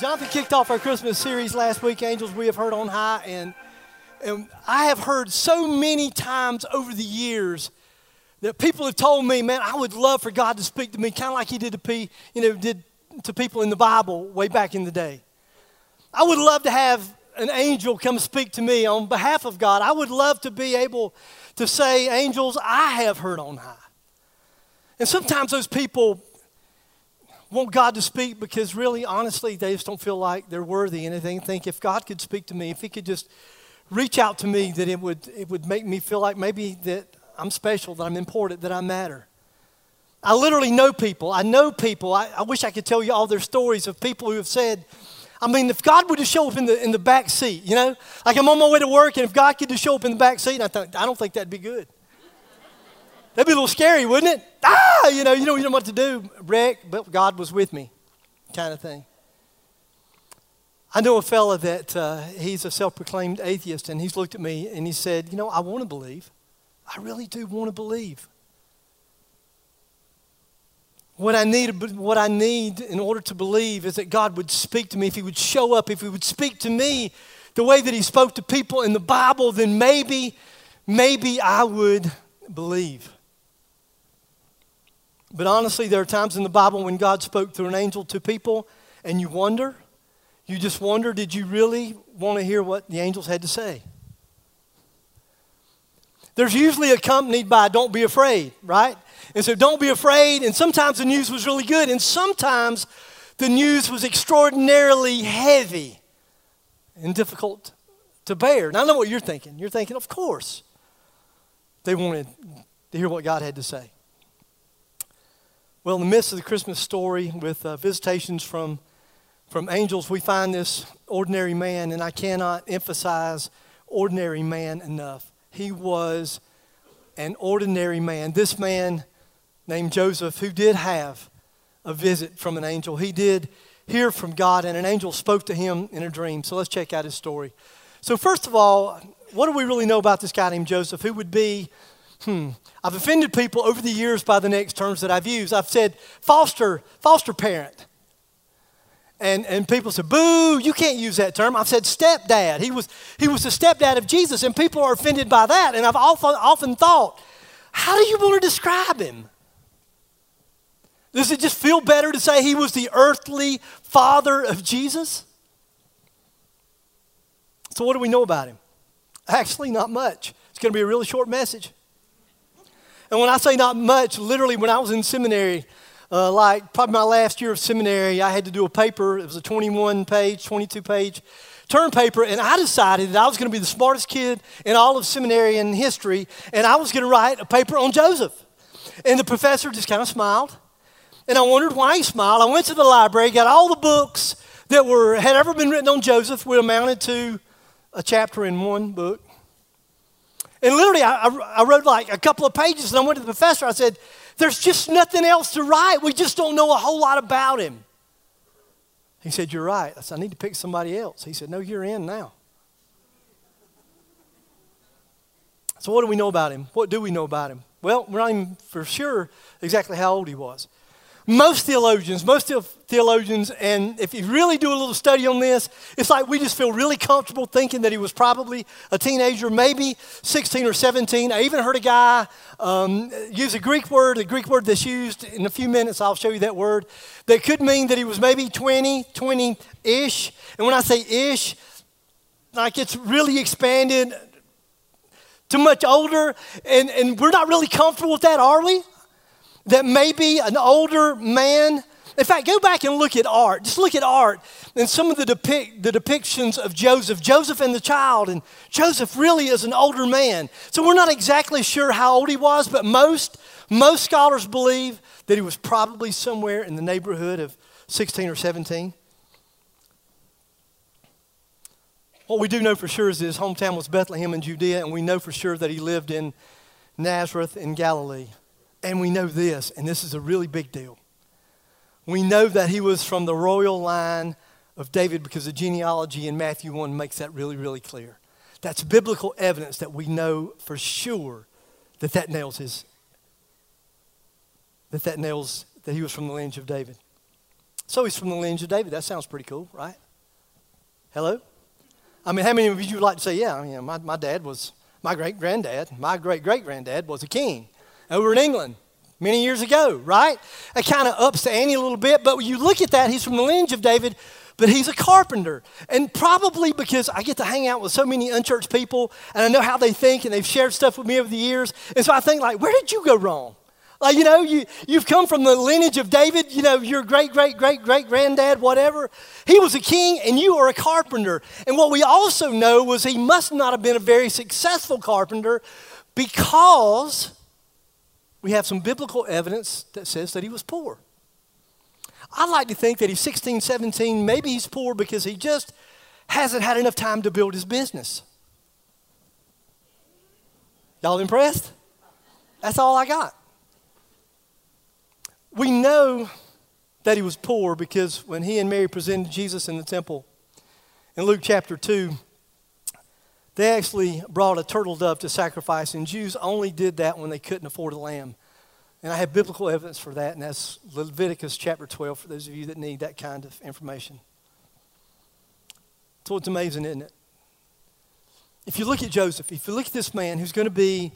Jonathan kicked off our Christmas series last week, Angels We Have Heard on High, and, and I have heard so many times over the years that people have told me, man, I would love for God to speak to me, kind of like He did to, P, you know, did to people in the Bible way back in the day. I would love to have an angel come speak to me on behalf of God. I would love to be able to say, angels, I have heard on high. And sometimes those people want God to speak because really, honestly, they just don't feel like they're worthy. And they think if God could speak to me, if He could just reach out to me, that it would, it would make me feel like maybe that I'm special, that I'm important, that I matter. I literally know people. I know people. I, I wish I could tell you all their stories of people who have said, I mean, if God would just show up in the, in the back seat, you know, like I'm on my way to work, and if God could just show up in the back seat, I, thought, I don't think that'd be good. That'd be a little scary, wouldn't it? Ah, you know, you know, you know what to do, Rick, but God was with me, kind of thing. I know a fella that uh, he's a self-proclaimed atheist, and he's looked at me and he said, "You know, I want to believe. I really do want to believe. What I need, what I need in order to believe is that God would speak to me. If He would show up, if He would speak to me the way that He spoke to people in the Bible, then maybe, maybe I would believe." But honestly, there are times in the Bible when God spoke through an angel to people, and you wonder, you just wonder, did you really want to hear what the angels had to say? There's usually accompanied by don't be afraid, right? And so don't be afraid. And sometimes the news was really good, and sometimes the news was extraordinarily heavy and difficult to bear. Now, I know what you're thinking. You're thinking, of course, they wanted to hear what God had to say. Well, in the midst of the Christmas story with uh, visitations from, from angels, we find this ordinary man, and I cannot emphasize ordinary man enough. He was an ordinary man. This man named Joseph, who did have a visit from an angel, he did hear from God, and an angel spoke to him in a dream. So let's check out his story. So, first of all, what do we really know about this guy named Joseph, who would be Hmm. I've offended people over the years by the next terms that I've used. I've said foster, foster parent. And, and people say, boo, you can't use that term. I've said stepdad. He was, he was the stepdad of Jesus, and people are offended by that. And I've often, often thought, how do you want to describe him? Does it just feel better to say he was the earthly father of Jesus? So, what do we know about him? Actually, not much. It's going to be a really short message. And when I say not much, literally, when I was in seminary, uh, like probably my last year of seminary, I had to do a paper. It was a 21 page, 22 page term paper, and I decided that I was going to be the smartest kid in all of seminary and history, and I was going to write a paper on Joseph. And the professor just kind of smiled, and I wondered why he smiled. I went to the library, got all the books that were had ever been written on Joseph, which amounted to a chapter in one book. And literally, I, I, wrote like a couple of pages, and I went to the professor. I said, There's just nothing else to write. We just don't know a whole lot about him. He said, You're right. I said, I need to pick somebody else. He said, No, you're in now. So, what do we know about him? What do we know about him? Well, we're not even for sure exactly how old he was. Most theologians, most theologians, and if you really do a little study on this, it's like we just feel really comfortable thinking that he was probably a teenager, maybe 16 or 17. I even heard a guy um, use a Greek word, a Greek word that's used in a few minutes, I'll show you that word, that could mean that he was maybe 20, 20 ish. And when I say ish, like it's really expanded to much older, and, and we're not really comfortable with that, are we? That maybe an older man, in fact, go back and look at art. Just look at art and some of the, depict, the depictions of Joseph, Joseph and the child. And Joseph really is an older man. So we're not exactly sure how old he was, but most, most scholars believe that he was probably somewhere in the neighborhood of 16 or 17. What we do know for sure is that his hometown was Bethlehem in Judea, and we know for sure that he lived in Nazareth in Galilee. And we know this, and this is a really big deal. We know that he was from the royal line of David because the genealogy in Matthew 1 makes that really, really clear. That's biblical evidence that we know for sure that that nails his, that that nails that he was from the lineage of David. So he's from the lineage of David. That sounds pretty cool, right? Hello? I mean, how many of you would like to say, yeah, I mean, my, my dad was, my great granddad, my great great granddad was a king over in England many years ago, right? It kind of ups the ante a little bit, but when you look at that, he's from the lineage of David, but he's a carpenter. And probably because I get to hang out with so many unchurched people and I know how they think and they've shared stuff with me over the years. And so I think, like, where did you go wrong? Like, you know, you, you've come from the lineage of David, you know, your great, great, great, great granddad, whatever. He was a king and you are a carpenter. And what we also know was he must not have been a very successful carpenter because we have some biblical evidence that says that he was poor. I like to think that he's 16, 17, maybe he's poor because he just hasn't had enough time to build his business. Y'all impressed? That's all I got. We know that he was poor because when he and Mary presented Jesus in the temple in Luke chapter 2, they actually brought a turtle dove to sacrifice, and Jews only did that when they couldn't afford a lamb. And I have biblical evidence for that, and that's Leviticus chapter 12 for those of you that need that kind of information. So it's amazing, isn't it? If you look at Joseph, if you look at this man who's going to be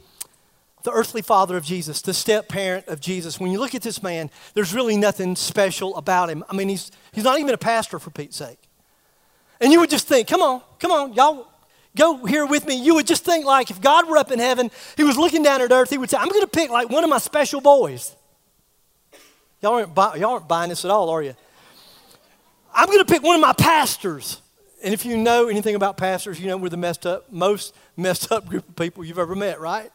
the earthly father of Jesus, the step parent of Jesus, when you look at this man, there's really nothing special about him. I mean, he's, he's not even a pastor, for Pete's sake. And you would just think, come on, come on, y'all go here with me. You would just think, like, if God were up in heaven, he was looking down at earth, he would say, I'm going to pick, like, one of my special boys. Y'all aren't, buy, y'all aren't buying this at all, are you? I'm going to pick one of my pastors. And if you know anything about pastors, you know we're the messed up, most messed up group of people you've ever met, right?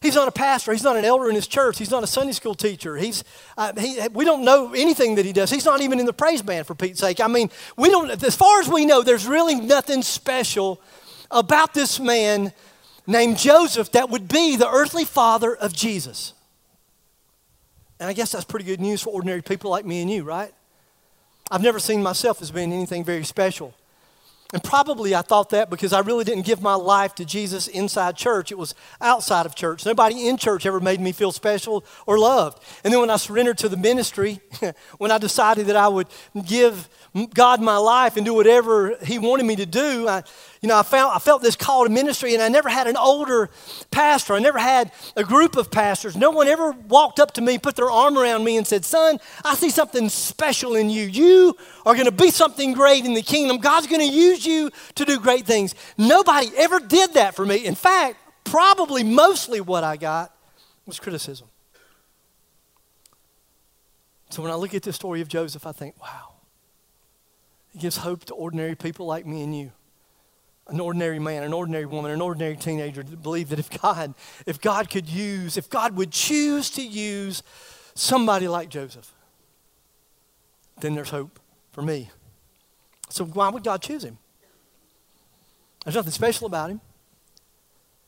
He's not a pastor. He's not an elder in his church. He's not a Sunday school teacher. He's, uh, he, we don't know anything that he does. He's not even in the praise band, for Pete's sake. I mean, we don't, as far as we know, there's really nothing special about this man named Joseph that would be the earthly father of Jesus. And I guess that's pretty good news for ordinary people like me and you, right? I've never seen myself as being anything very special. And probably I thought that because I really didn't give my life to Jesus inside church. It was outside of church. Nobody in church ever made me feel special or loved. And then when I surrendered to the ministry, when I decided that I would give God my life and do whatever He wanted me to do. I, you know, I, found, I felt this call to ministry, and I never had an older pastor. I never had a group of pastors. No one ever walked up to me, put their arm around me, and said, Son, I see something special in you. You are going to be something great in the kingdom. God's going to use you to do great things. Nobody ever did that for me. In fact, probably mostly what I got was criticism. So when I look at the story of Joseph, I think, wow. It gives hope to ordinary people like me and you. An ordinary man, an ordinary woman, an ordinary teenager to believe that if God, if God could use, if God would choose to use somebody like Joseph, then there's hope for me. So why would God choose him? There's nothing special about him.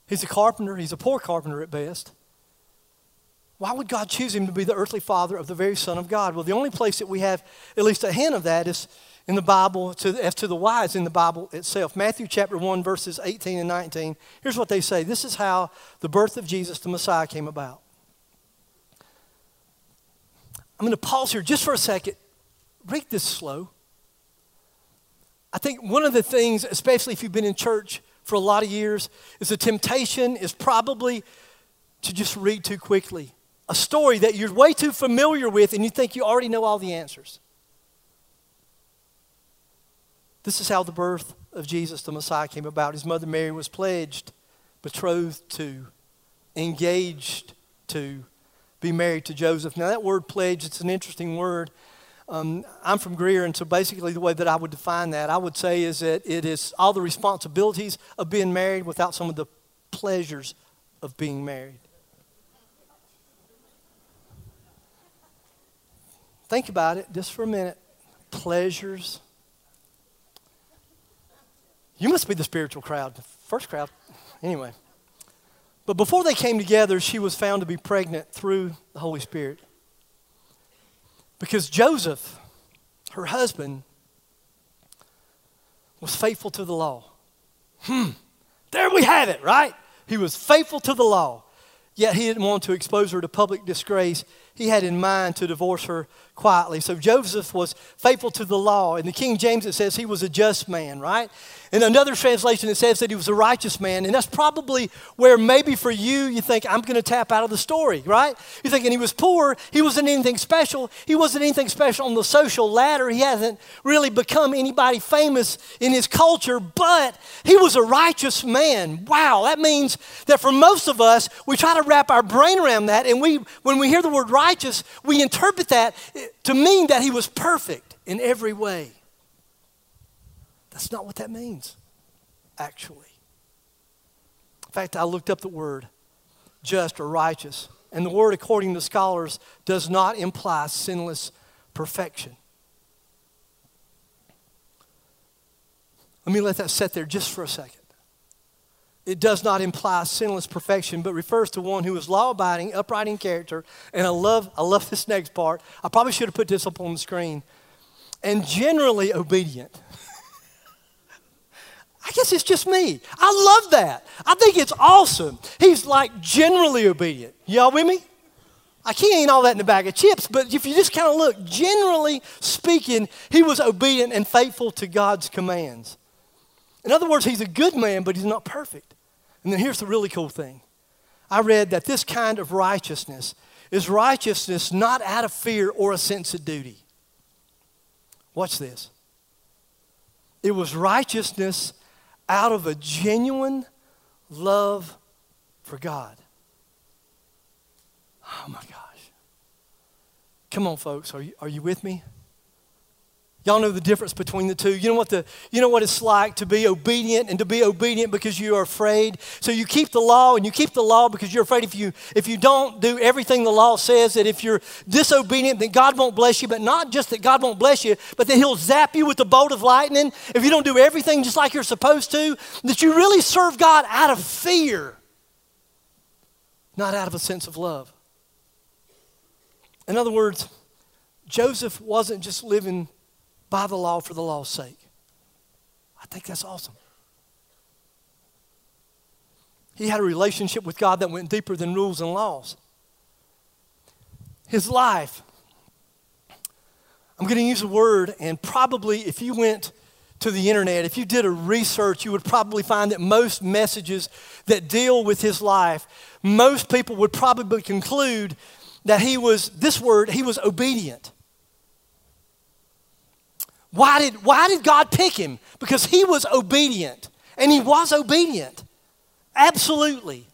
He's a carpenter, he's a poor carpenter at best. Why would God choose him to be the earthly father of the very Son of God? Well, the only place that we have at least a hint of that is in the Bible, to, as to the wise in the Bible itself. Matthew chapter 1, verses 18 and 19. Here's what they say This is how the birth of Jesus, the Messiah, came about. I'm going to pause here just for a second. Read this slow. I think one of the things, especially if you've been in church for a lot of years, is the temptation is probably to just read too quickly. A story that you're way too familiar with and you think you already know all the answers. This is how the birth of Jesus, the Messiah, came about. His mother Mary was pledged, betrothed to, engaged to be married to Joseph. Now, that word pledge, it's an interesting word. Um, I'm from Greer, and so basically, the way that I would define that, I would say is that it is all the responsibilities of being married without some of the pleasures of being married. Think about it just for a minute. Pleasures You must be the spiritual crowd, first crowd. Anyway. But before they came together, she was found to be pregnant through the Holy Spirit. Because Joseph, her husband, was faithful to the law. Hmm, there we have it, right? He was faithful to the law, yet he didn't want to expose her to public disgrace he had in mind to divorce her quietly. So Joseph was faithful to the law. In the King James, it says he was a just man, right? In another translation, it says that he was a righteous man. And that's probably where maybe for you, you think, I'm going to tap out of the story, right? You're thinking he was poor. He wasn't anything special. He wasn't anything special on the social ladder. He hasn't really become anybody famous in his culture, but he was a righteous man. Wow, that means that for most of us, we try to wrap our brain around that. And we, when we hear the word righteous, we interpret that to mean that he was perfect in every way. That's not what that means, actually. In fact, I looked up the word just or righteous, and the word, according to scholars, does not imply sinless perfection. Let me let that sit there just for a second. It does not imply sinless perfection, but refers to one who is law abiding, upright in character. And I love, I love this next part. I probably should have put this up on the screen. And generally obedient. I guess it's just me. I love that. I think it's awesome. He's like generally obedient. Y'all with me? I can't eat all that in a bag of chips, but if you just kind of look, generally speaking, he was obedient and faithful to God's commands. In other words, he's a good man, but he's not perfect. And then here's the really cool thing I read that this kind of righteousness is righteousness not out of fear or a sense of duty. Watch this. It was righteousness out of a genuine love for God. Oh my gosh. Come on, folks. Are you, are you with me? Y'all know the difference between the two. You know what the you know what it's like to be obedient and to be obedient because you are afraid. So you keep the law and you keep the law because you're afraid if you if you don't do everything the law says that if you're disobedient then God won't bless you, but not just that God won't bless you, but that he'll zap you with the bolt of lightning if you don't do everything just like you're supposed to, that you really serve God out of fear, not out of a sense of love. In other words, Joseph wasn't just living by the law for the law's sake. I think that's awesome. He had a relationship with God that went deeper than rules and laws. His life, I'm going to use a word, and probably if you went to the internet, if you did a research, you would probably find that most messages that deal with his life, most people would probably conclude that he was, this word, he was obedient. Why did, why did God pick him? Because he was obedient. And he was obedient. Absolutely.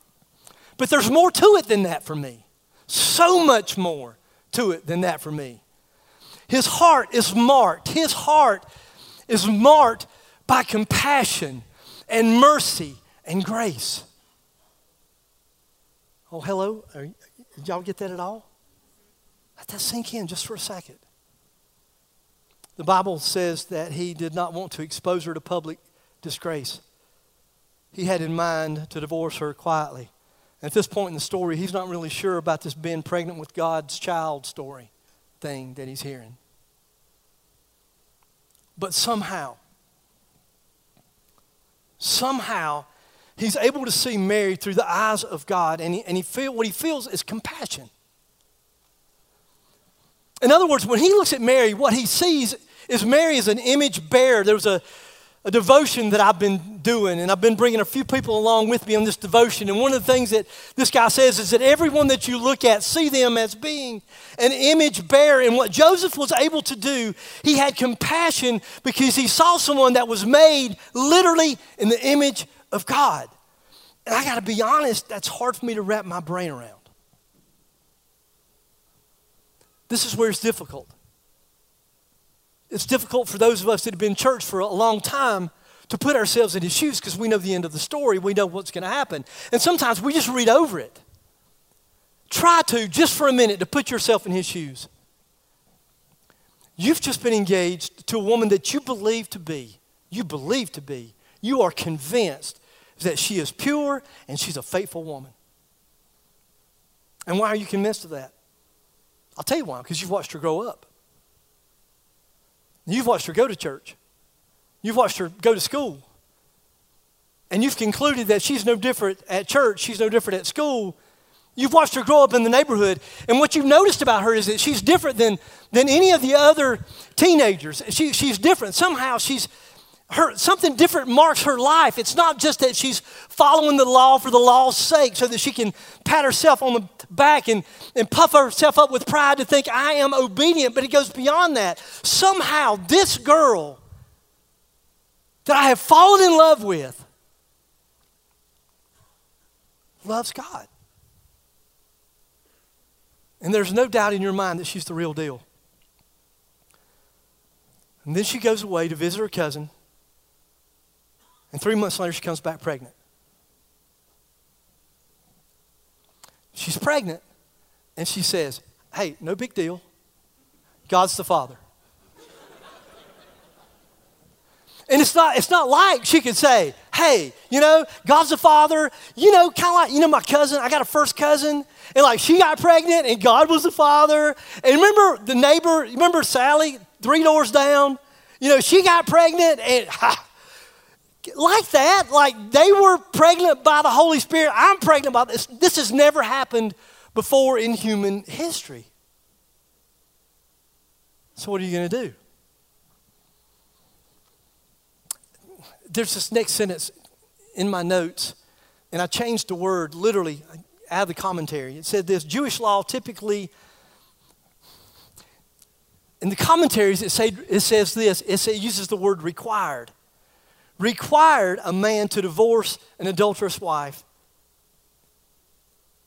But there's more to it than that for me. So much more to it than that for me. His heart is marked. His heart is marked by compassion and mercy and grace. Oh, hello? Are, did y'all get that at all? Let that sink in just for a second. The Bible says that he did not want to expose her to public disgrace. He had in mind to divorce her quietly. At this point in the story, he's not really sure about this being pregnant with God's child story thing that he's hearing. But somehow, somehow, he's able to see Mary through the eyes of God, and, he, and he feel, what he feels is compassion. In other words, when he looks at Mary, what he sees is Mary is an image bearer. There's a, a devotion that I've been doing, and I've been bringing a few people along with me on this devotion. And one of the things that this guy says is that everyone that you look at, see them as being an image bearer. And what Joseph was able to do, he had compassion because he saw someone that was made literally in the image of God. And I got to be honest, that's hard for me to wrap my brain around. This is where it's difficult. It's difficult for those of us that have been in church for a long time to put ourselves in his shoes because we know the end of the story. We know what's going to happen. And sometimes we just read over it. Try to, just for a minute, to put yourself in his shoes. You've just been engaged to a woman that you believe to be, you believe to be you are convinced that she is pure and she's a faithful woman. And why are you convinced of that? I'll tell you why, because you've watched her grow up. You've watched her go to church. You've watched her go to school. And you've concluded that she's no different at church, she's no different at school. You've watched her grow up in the neighborhood. And what you've noticed about her is that she's different than, than any of the other teenagers. She, she's different. Somehow she's, her, something different marks her life. It's not just that she's following the law for the law's sake so that she can pat herself on the back and, and puff herself up with pride to think, I am obedient, but it goes beyond that. Somehow, this girl that I have fallen in love with loves God. And there's no doubt in your mind that she's the real deal. And then she goes away to visit her cousin and three months later, she comes back pregnant. She's pregnant, and she says, Hey, no big deal. God's the Father. And it's not, it's not like she could say, hey, you know, God's the Father, you know, kind of like, you know, my cousin, I got a first cousin, and like she got pregnant and God was the Father. And remember the neighbor, remember Sally, three doors down? You know, she got pregnant and ha, like that, like they were pregnant by the Holy Spirit. I'm pregnant by this. This has never happened before in human history. So, what are you going to do? There's this next sentence in my notes, and I changed the word literally out of the commentary. It said this Jewish law typically, in the commentaries, it, say, it says this it, say, it uses the word required required a man to divorce an adulterous wife,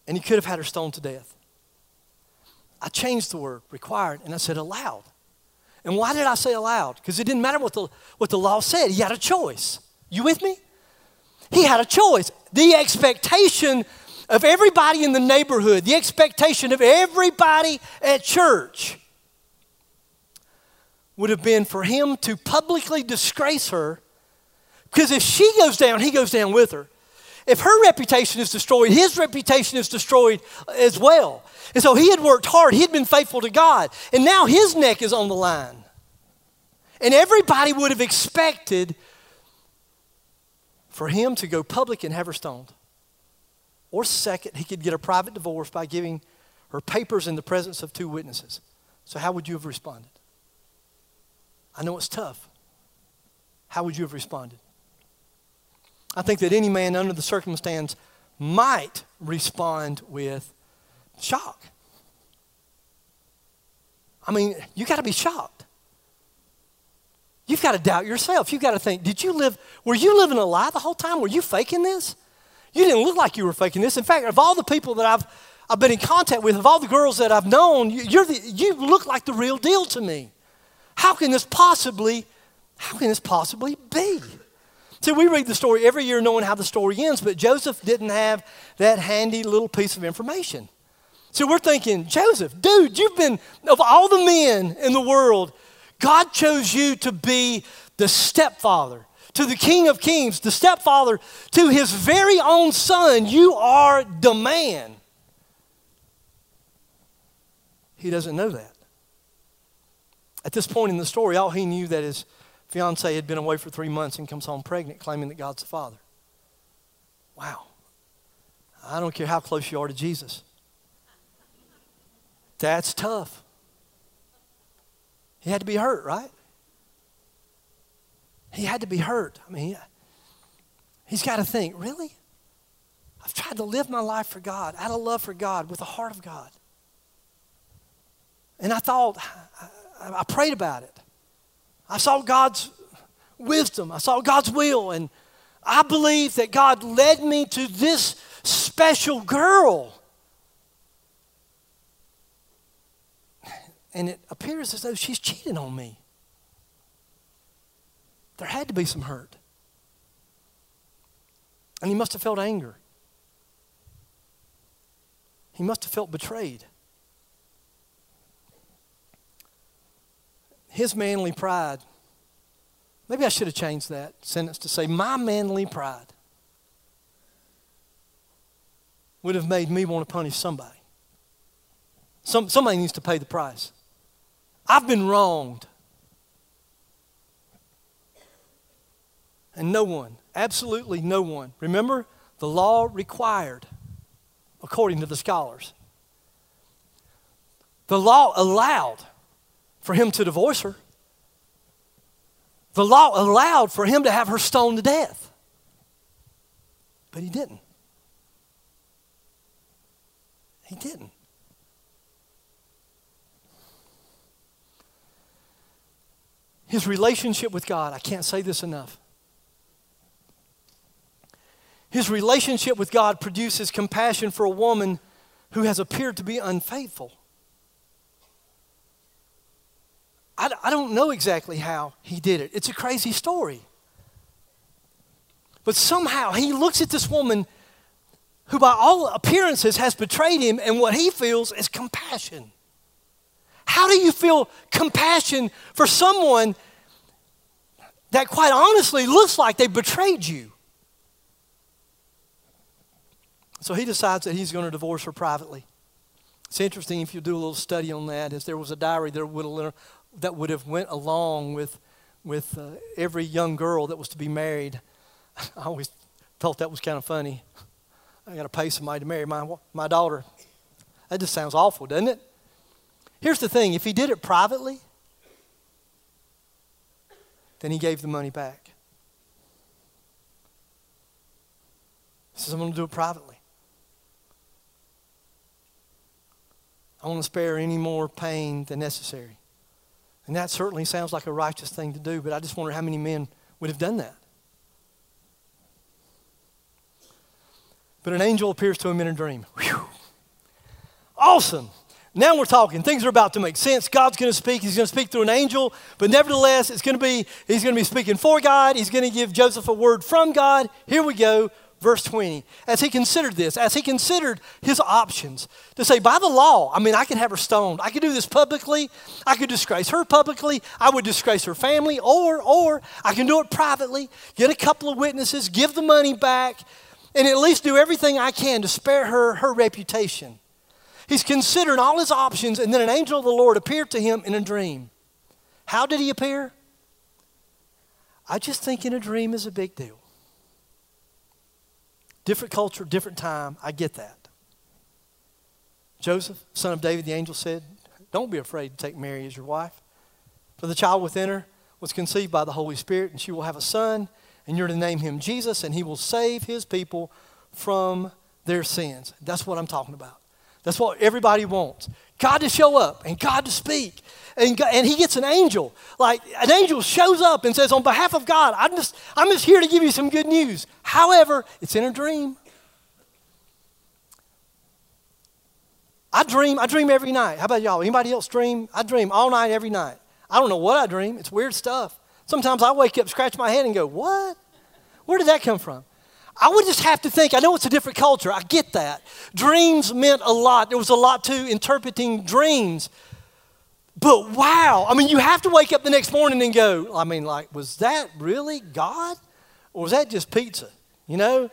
and he could have had her stoned to death. I changed the word required and I said allowed. And why did I say allowed? Because it didn't matter what the, what the law said, he had a choice. You with me? He had a choice. The expectation of everybody in the neighborhood, the expectation of everybody at church would have been for him to publicly disgrace her because if she goes down, he goes down with her. If her reputation is destroyed, his reputation is destroyed as well. And so he had worked hard, he had been faithful to God, and now his neck is on the line. And everybody would have expected for him to go public and have her stoned. Or second, he could get a private divorce by giving her papers in the presence of two witnesses. So, how would you have responded? I know it's tough. How would you have responded? I think that any man under the circumstance might respond with shock. I mean, you got to be shocked. You've got to doubt yourself. You've got to think, did you live, were you living a lie the whole time? Were you faking this? You didn't look like you were faking this. In fact, of all the people that I've, I've been in contact with, of all the girls that I've known, you, the, you look like the real deal to me. How can this possibly, how can this possibly be? See, we read the story every year knowing how the story ends, but Joseph didn't have that handy little piece of information. So we're thinking, Joseph, dude, you've been, of all the men in the world, God chose you to be the stepfather to the King of Kings, the stepfather to his very own son. You are the man. He doesn't know that. At this point in the story, all he knew that is fiance had been away for three months and comes home pregnant, claiming that God's the Father. Wow. I don't care how close you are to Jesus. That's tough. He had to be hurt, right? He had to be hurt. I mean, he's got to think, really? I've tried to live my life for God, out of love for God, with the heart of God. And I thought, I, I prayed about it. I saw God's wisdom, I saw God's will, and I believe that God led me to this special girl. And it appears as though she's cheating on me. There had to be some hurt. And he must have felt anger. He must have felt betrayed. His manly pride. Maybe I should have changed that sentence to say, My manly pride would have made me want to punish somebody. Some, somebody needs to pay the price. I've been wronged. And no one, absolutely no one. Remember, the law required, according to the scholars. The law allowed for him to divorce her. The law allowed for him to have her stoned to death. But he didn't. He didn't. His relationship with God, I can't say this enough. His relationship with God produces compassion for a woman who has appeared to be unfaithful. I, I don't know exactly how he did it. It's a crazy story. But somehow he looks at this woman who, by all appearances, has betrayed him, and what he feels is compassion. How do you feel compassion for someone that, quite honestly, looks like they betrayed you? So he decides that he's going to divorce her privately. It's interesting if you do a little study on that, as there was a dowry that would have, that would have went along with, with uh, every young girl that was to be married. I always thought that was kind of funny. I got to pay somebody to marry my, my daughter. That just sounds awful, doesn't it? Here's the thing if he did it privately, then he gave the money back. He says, I'm going to do it privately. I want to spare any more pain than necessary. And that certainly sounds like a righteous thing to do, but I just wonder how many men would have done that. But an angel appears to him in a dream. Whew. Awesome. Now we're talking. Things are about to make sense. God's going to speak. He's going to speak through an angel, but nevertheless, it's going to be he's going to be speaking for God. He's going to give Joseph a word from God. Here we go verse 20, as he considered this, as he considered his options, to say, by the law, I mean, I can have her stoned. I could do this publicly. I could disgrace her publicly. I would disgrace her family. Or, or I can do it privately, get a couple of witnesses, give the money back, and at least do everything I can to spare her her reputation. He's considering all his options, and then an angel of the Lord appeared to him in a dream. How did he appear? I just think in a dream is a big deal. Different culture, different time. I get that. Joseph, son of David, the angel said, Don't be afraid to take Mary as your wife. For the child within her was conceived by the Holy Spirit, and she will have a son, and you're to name him Jesus, and he will save his people from their sins. That's what I'm talking about. That's what everybody wants. God to show up and God to speak. And, God, and he gets an angel. Like an angel shows up and says, On behalf of God, I'm just, I'm just here to give you some good news. However, it's in a dream. I dream, I dream every night. How about y'all? Anybody else dream? I dream all night, every night. I don't know what I dream. It's weird stuff. Sometimes I wake up, scratch my head, and go, What? Where did that come from? I would just have to think, I know it's a different culture, I get that. Dreams meant a lot. There was a lot to interpreting dreams. But wow, I mean, you have to wake up the next morning and go, I mean, like, was that really God? Or was that just pizza? You know?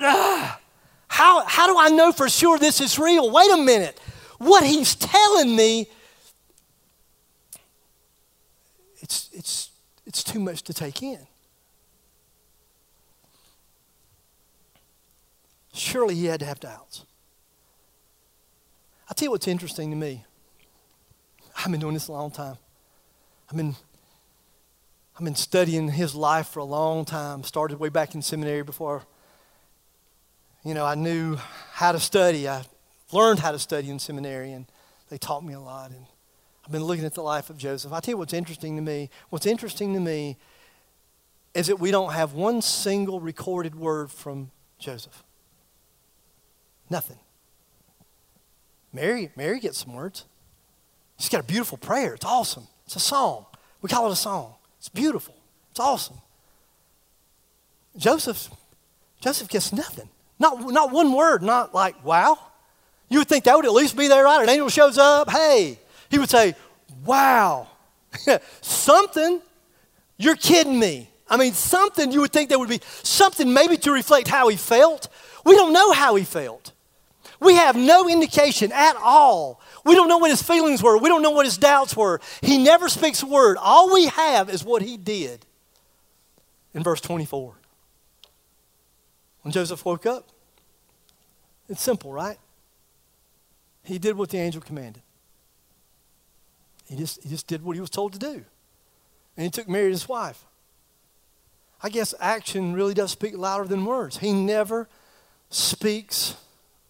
How, how do I know for sure this is real? Wait a minute. What he's telling me, it's, it's, it's too much to take in. Surely he had to have doubts. I'll tell you what's interesting to me. I've been doing this a long time. I've been, I've been studying his life for a long time. Started way back in seminary before, you know, I knew how to study. I learned how to study in seminary, and they taught me a lot. And I've been looking at the life of Joseph. I'll tell you what's interesting to me. What's interesting to me is that we don't have one single recorded word from Joseph. Nothing. Mary, Mary gets some words. She's got a beautiful prayer. It's awesome. It's a song. We call it a song. It's beautiful. It's awesome. Joseph, Joseph gets nothing. Not, not one word, not like, wow. You would think that would at least be there, right? An angel shows up, hey. He would say, wow. Something. You're kidding me. I mean, something you would think there would be something maybe to reflect how he felt. We don't know how he felt. We have no indication at all. We don't know what his feelings were. We don't know what his doubts were. He never speaks a word. All we have is what he did in verse 24. When Joseph woke up, it's simple, right? He did what the angel commanded. He just, he just did what he was told to do. And he took Mary as wife. I guess action really does speak louder than words. He never speaks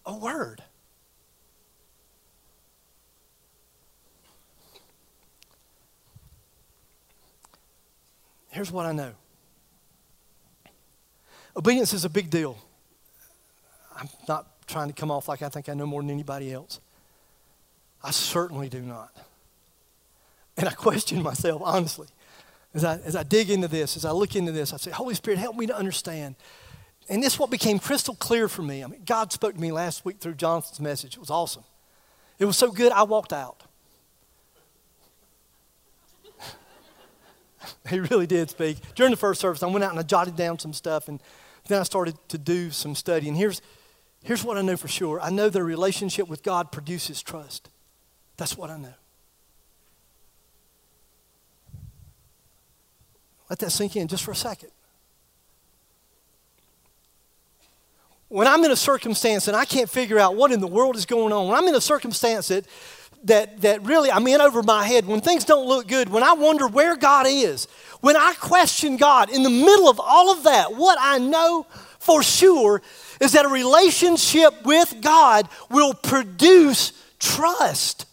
a word. Here's what I know obedience is a big deal. I'm not trying to come off like I think I know more than anybody else. I certainly do not. And I question myself, honestly. As I, as I dig into this, as I look into this, I say, Holy Spirit, help me to understand. And this is what became crystal clear for me. I mean, God spoke to me last week through Jonathan's message. It was awesome. It was so good, I walked out. he really did speak. During the first service, I went out and I jotted down some stuff, and then I started to do some study. And here's, here's what I know for sure I know a relationship with God produces trust. That's what I know. Let that sink in just for a second. When I'm in a circumstance and I can't figure out what in the world is going on, when I'm in a circumstance that, that, that really I'm in over my head, when things don't look good, when I wonder where God is, when I question God, in the middle of all of that, what I know for sure is that a relationship with God will produce trust.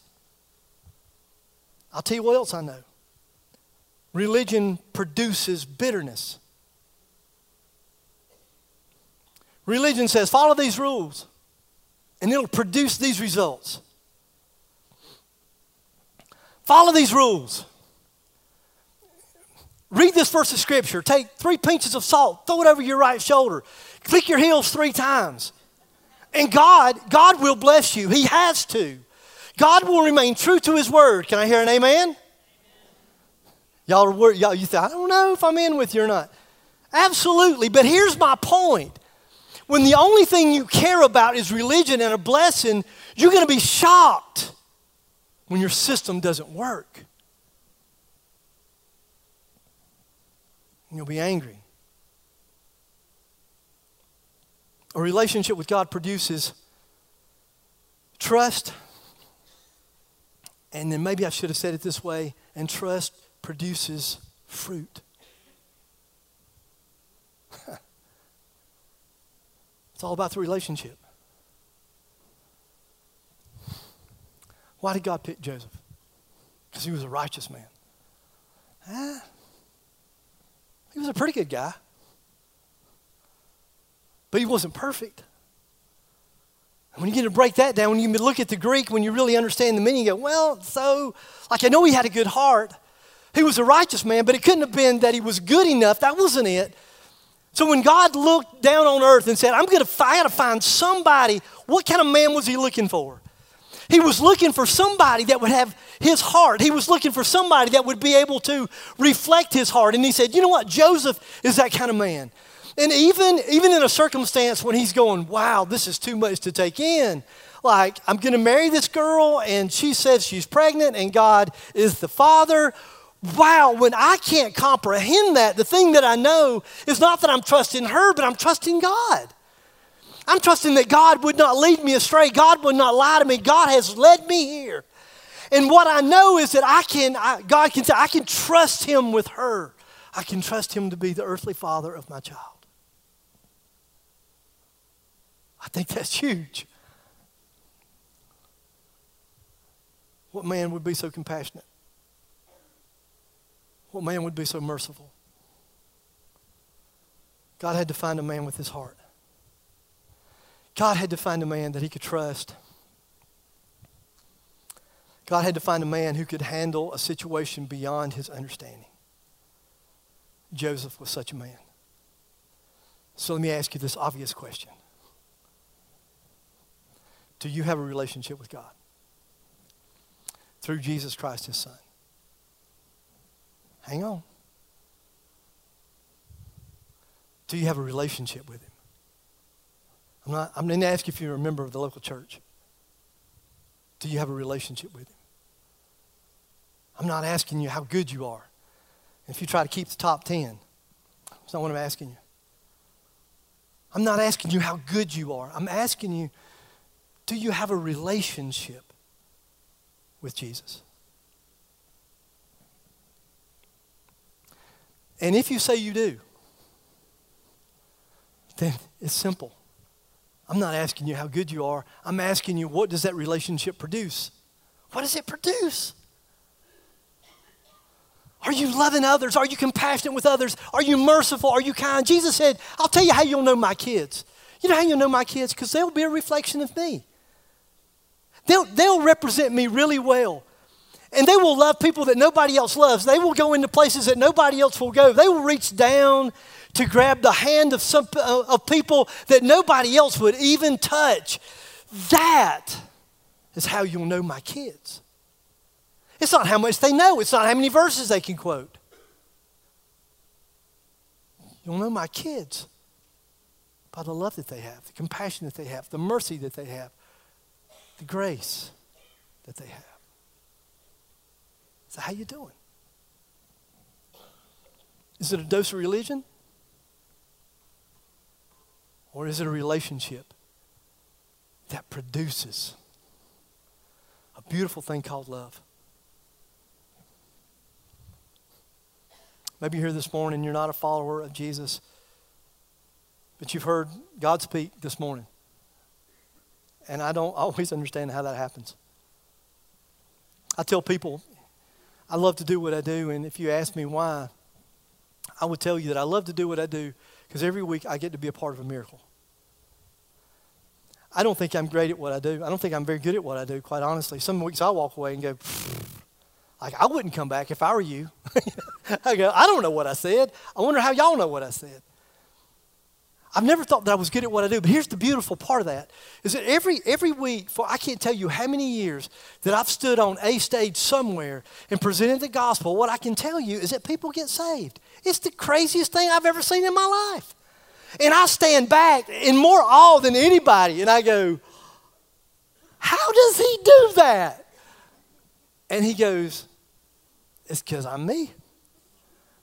I'll tell you what else I know. Religion produces bitterness. Religion says, follow these rules, and it'll produce these results. Follow these rules. Read this verse of scripture. Take three pinches of salt, throw it over your right shoulder, click your heels three times. And God, God will bless you. He has to. God will remain true to his word. Can I hear an amen? Y'all y'all, you think, I don't know if I'm in with you or not. Absolutely. But here's my point. When the only thing you care about is religion and a blessing, you're going to be shocked when your system doesn't work. And you'll be angry. A relationship with God produces trust. And then maybe I should have said it this way and trust produces fruit. It's all about the relationship. Why did God pick Joseph? Because he was a righteous man. Huh? He was a pretty good guy. But he wasn't perfect. And when you get to break that down, when you look at the Greek, when you really understand the meaning, you go, well, so, like I know he had a good heart, he was a righteous man, but it couldn't have been that he was good enough. That wasn't it. So when God looked down on earth and said, I'm going to I got to find somebody, what kind of man was he looking for? He was looking for somebody that would have his heart. He was looking for somebody that would be able to reflect his heart. And he said, You know what? Joseph is that kind of man. And even, even in a circumstance when he's going, Wow, this is too much to take in. Like, I'm going to marry this girl, and she says she's pregnant, and God is the father wow, when I can't comprehend that, the thing that I know is not that I'm trusting her, but I'm trusting God. I'm trusting that God would not lead me astray. God would not lie to me. God has led me here. And what I know is that I can, I, God can say, I can trust Him with her. I can trust Him to be the earthly father of my child. I think that's huge. What man would be so compassionate? What man would be so merciful? God had to find a man with his heart. God had to find a man that he could trust. God had to find a man who could handle a situation beyond his understanding. Joseph was such a man. So let me ask you this obvious question Do you have a relationship with God? Through Jesus Christ, his son. Hang on. Do you have a relationship with Him? I'm, not, I'm going to ask you if you're a member of the local church. Do you have a relationship with Him? I'm not asking you how good you are. If you try to keep the top 10, that's not what I'm asking you. I'm not asking you how good you are. I'm asking you, do you have a relationship with Jesus? And if you say you do, then it's simple. I'm not asking you how good you are. I'm asking you, what does that relationship produce? What does it produce? Are you loving others? Are you compassionate with others? Are you merciful? Are you kind? Jesus said, I'll tell you how you'll know my kids. You know how you'll know my kids? Because they'll be a reflection of me. They'll, they'll represent me really well. And they will love people that nobody else loves. They will go into places that nobody else will go. They will reach down to grab the hand of, some, uh, of people that nobody else would even touch. That is how you'll know my kids. It's not how much they know, it's not how many verses they can quote. You'll know my kids by the love that they have, the compassion that they have, the mercy that they have, the grace that they have. So how you doing? Is it a dose of religion? Or is it a relationship that produces a beautiful thing called love? Maybe you're here this morning, and you're not a follower of Jesus, but you've heard God speak this morning. And I don't always understand how that happens. I tell people I love to do what I do, and if you ask me why, I would tell you that I love to do what I do because every week I get to be a part of a miracle. I don't think I'm great at what I do. I don't think I'm very good at what I do, quite honestly. Some weeks I walk away and go, like, I wouldn't come back if I were you. I go, I don't know what I said. I wonder how y'all know what I said. I've never thought that I was good at what I do, but here's the beautiful part of that is that every, every week, for I can't tell you how many years that I've stood on a stage somewhere and presented the gospel, what I can tell you is that people get saved. It's the craziest thing I've ever seen in my life. And I stand back in more awe than anybody, and I go, How does he do that? And he goes, It's because I'm me.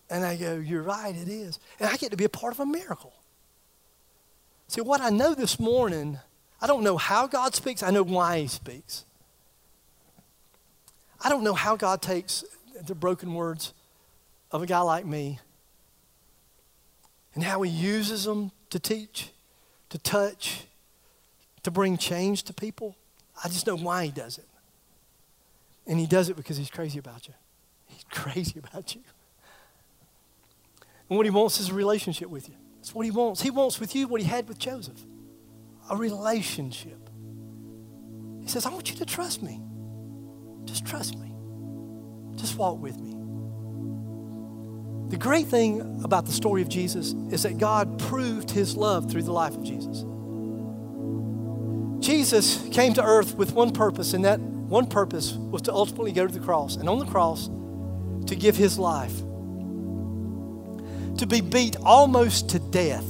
And I go, You're right, it is. And I get to be a part of a miracle. See, what I know this morning, I don't know how God speaks, I know why He speaks. I don't know how God takes the broken words of a guy like me and how He uses them to teach, to touch, to bring change to people. I just know why He does it. And He does it because He's crazy about you. He's crazy about you. And what He wants is a relationship with you. That's what he wants. He wants with you what he had with Joseph a relationship. He says, I want you to trust me. Just trust me. Just walk with me. The great thing about the story of Jesus is that God proved his love through the life of Jesus. Jesus came to earth with one purpose, and that one purpose was to ultimately go to the cross. And on the cross, to give his life to be beat almost to death,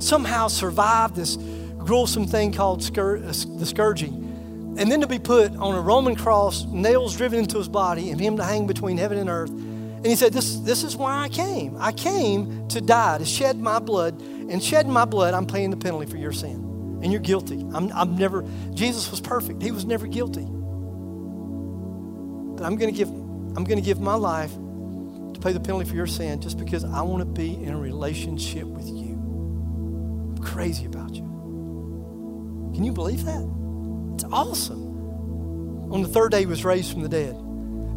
somehow survive this gruesome thing called uh, the scourging, and then to be put on a Roman cross, nails driven into his body, and him to hang between heaven and earth. And he said, This, this is why I came. I came to die, to shed my blood. And shedding my blood, I'm paying the penalty for your sin. And you're guilty. I'm, I'm never, Jesus was perfect. He was never guilty. But I'm going to give, I'm going to give my life pay the penalty for your sin just because I want to be in a relationship with you. I'm crazy about you. Can you believe that? It's awesome. On the third day, he was raised from the dead.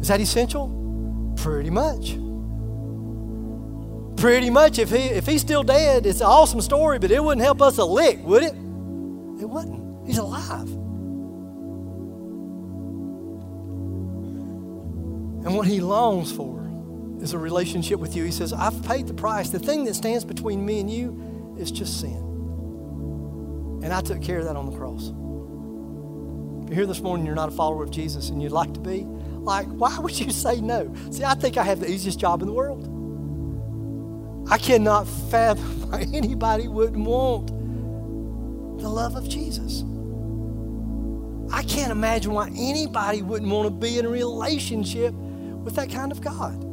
Is that essential? Pretty much. Pretty much. If, he, if he's still dead, it's an awesome story, but it wouldn't help us a lick, would it? It wouldn't. He's alive. And what he longs for is a relationship with you. He says, I've paid the price. The thing that stands between me and you is just sin. And I took care of that on the cross. If you're here this morning, you're not a follower of Jesus and you'd like to be, like, why would you say no? See, I think I have the easiest job in the world. I cannot fathom why anybody wouldn't want the love of Jesus. I can't imagine why anybody wouldn't want to be in a relationship with that kind of God.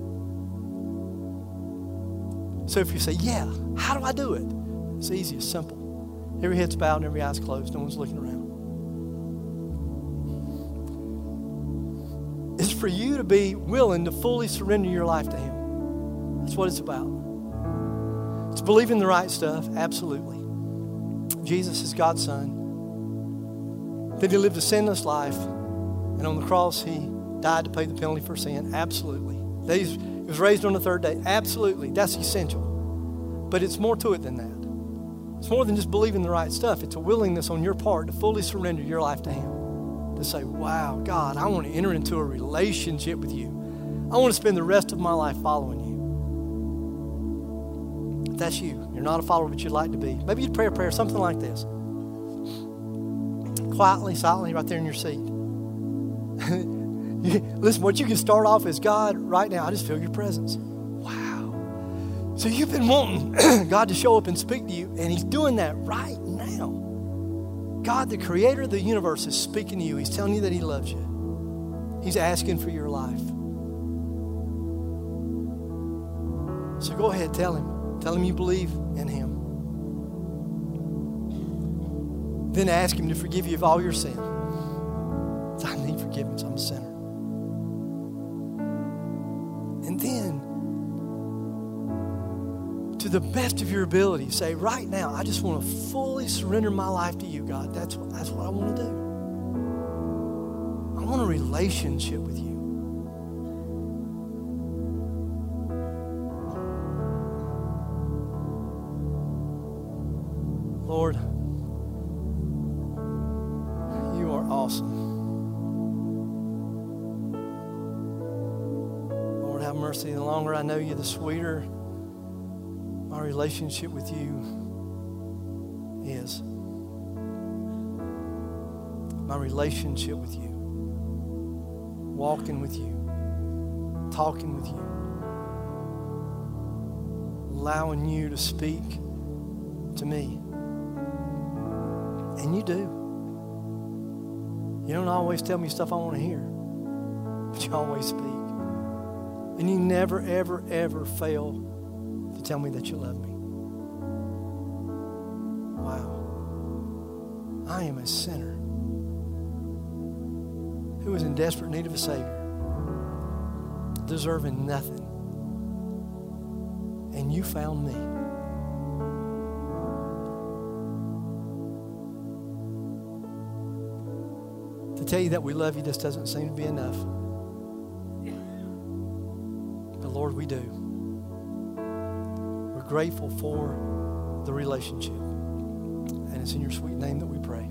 So if you say, Yeah, how do I do it? It's easy, it's simple. Every head's bowed and every eye's closed, no one's looking around. It's for you to be willing to fully surrender your life to Him. That's what it's about. It's believing the right stuff, absolutely. Jesus is God's Son. That He lived a sinless life, and on the cross, He died to pay the penalty for sin, absolutely. That He was raised on the third day, absolutely. That's essential. But it's more to it than that. It's more than just believing the right stuff, it's a willingness on your part to fully surrender your life to Him. To say, wow, God, I want to enter into a relationship with you. I want to spend the rest of my life following you. If that's you, you're not a follower, but you'd like to be. Maybe you'd pray a prayer, something like this. Quietly, silently, right there in your seat. Listen, what you can start off is God, right now, I just feel your presence. Wow. So you've been wanting God to show up and speak to you, and He's doing that right now. God, the creator of the universe, is speaking to you. He's telling you that He loves you, He's asking for your life. So go ahead, tell Him. Tell Him you believe in Him. Then ask Him to forgive you of all your sin. The best of your ability, say, right now, I just want to fully surrender my life to you, God. That's what, that's what I want to do. I want a relationship with you. Lord, you are awesome. Lord, have mercy. The longer I know you, the sweeter my relationship with you is. My relationship with you. Walking with you. Talking with you. Allowing you to speak to me. And you do. You don't always tell me stuff I want to hear, but you always speak. And you never, ever, ever fail tell me that you love me. Wow. I am a sinner who is in desperate need of a Savior, deserving nothing. And you found me. To tell you that we love you just doesn't seem to be enough. But Lord, we do. Grateful for the relationship. And it's in your sweet name that we pray.